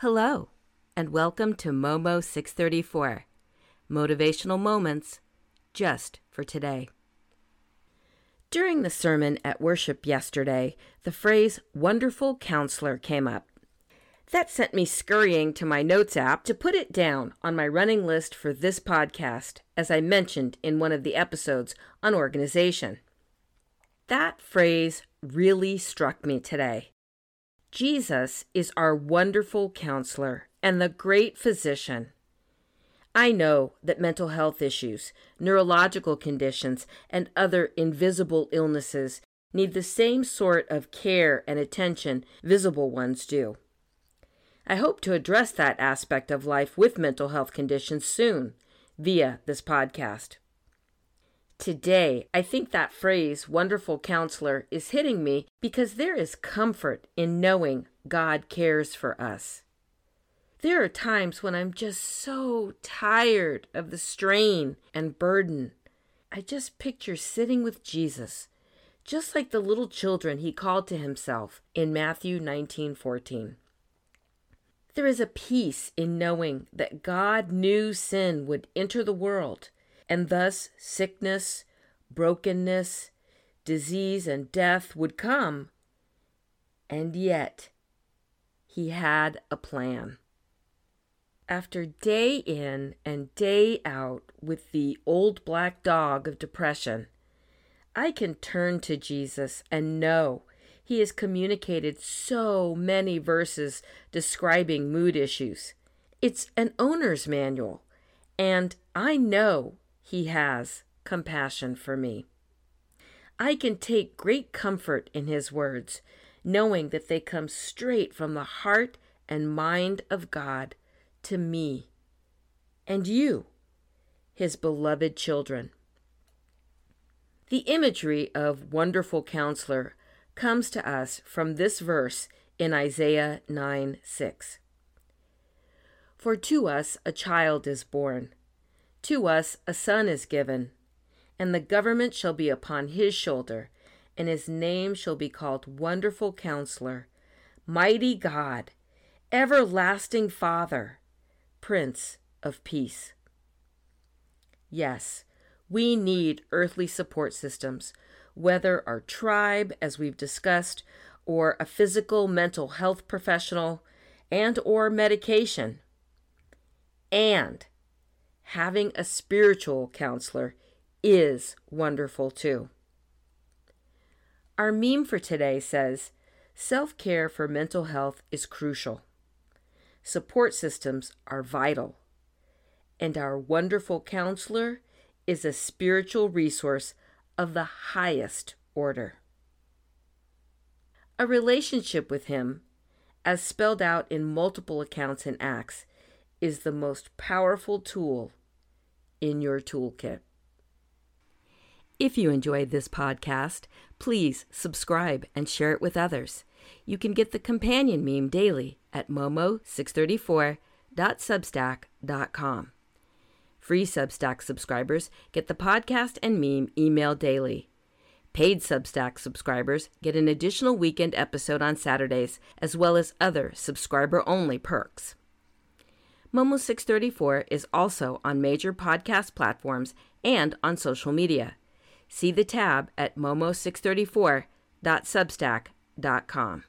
Hello, and welcome to Momo 634 Motivational Moments just for today. During the sermon at worship yesterday, the phrase wonderful counselor came up. That sent me scurrying to my notes app to put it down on my running list for this podcast, as I mentioned in one of the episodes on organization. That phrase really struck me today. Jesus is our wonderful counselor and the great physician. I know that mental health issues, neurological conditions, and other invisible illnesses need the same sort of care and attention visible ones do. I hope to address that aspect of life with mental health conditions soon via this podcast. Today, I think that phrase, wonderful counselor, is hitting me because there is comfort in knowing God cares for us. There are times when I'm just so tired of the strain and burden. I just picture sitting with Jesus, just like the little children he called to himself in Matthew 19:14. There is a peace in knowing that God knew sin would enter the world, and thus sickness, brokenness, disease, and death would come. And yet, he had a plan. After day in and day out with the old black dog of depression, I can turn to Jesus and know he has communicated so many verses describing mood issues. It's an owner's manual, and I know he has compassion for me. I can take great comfort in his words, knowing that they come straight from the heart and mind of God to me and you, his beloved children. The imagery of wonderful counselor comes to us from this verse in Isaiah 9 6. For to us a child is born, to us a son is given, and the government shall be upon his shoulder, and his name shall be called Wonderful Counselor, Mighty God, Everlasting Father Prince of Peace. Yes, we need earthly support systems, whether our tribe, as we've discussed, or a physical mental health professional, and or medication. And having a spiritual counselor is wonderful too. Our meme for today says, Self care for mental health is crucial. Support systems are vital. And our wonderful counselor is a spiritual resource of the highest order. A relationship with Him, as spelled out in multiple accounts in Acts, is the most powerful tool in your toolkit. If you enjoyed this podcast, please subscribe and share it with others. You can get the companion meme daily at momo634.substack.com. Free Substack subscribers get the podcast and meme email daily. Paid Substack subscribers get an additional weekend episode on Saturdays, as well as other subscriber only perks. Momo 634 is also on major podcast platforms and on social media see the tab at momo634.substack.com.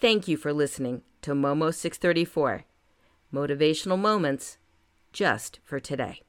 Thank you for listening to Momo 634 Motivational Moments just for today.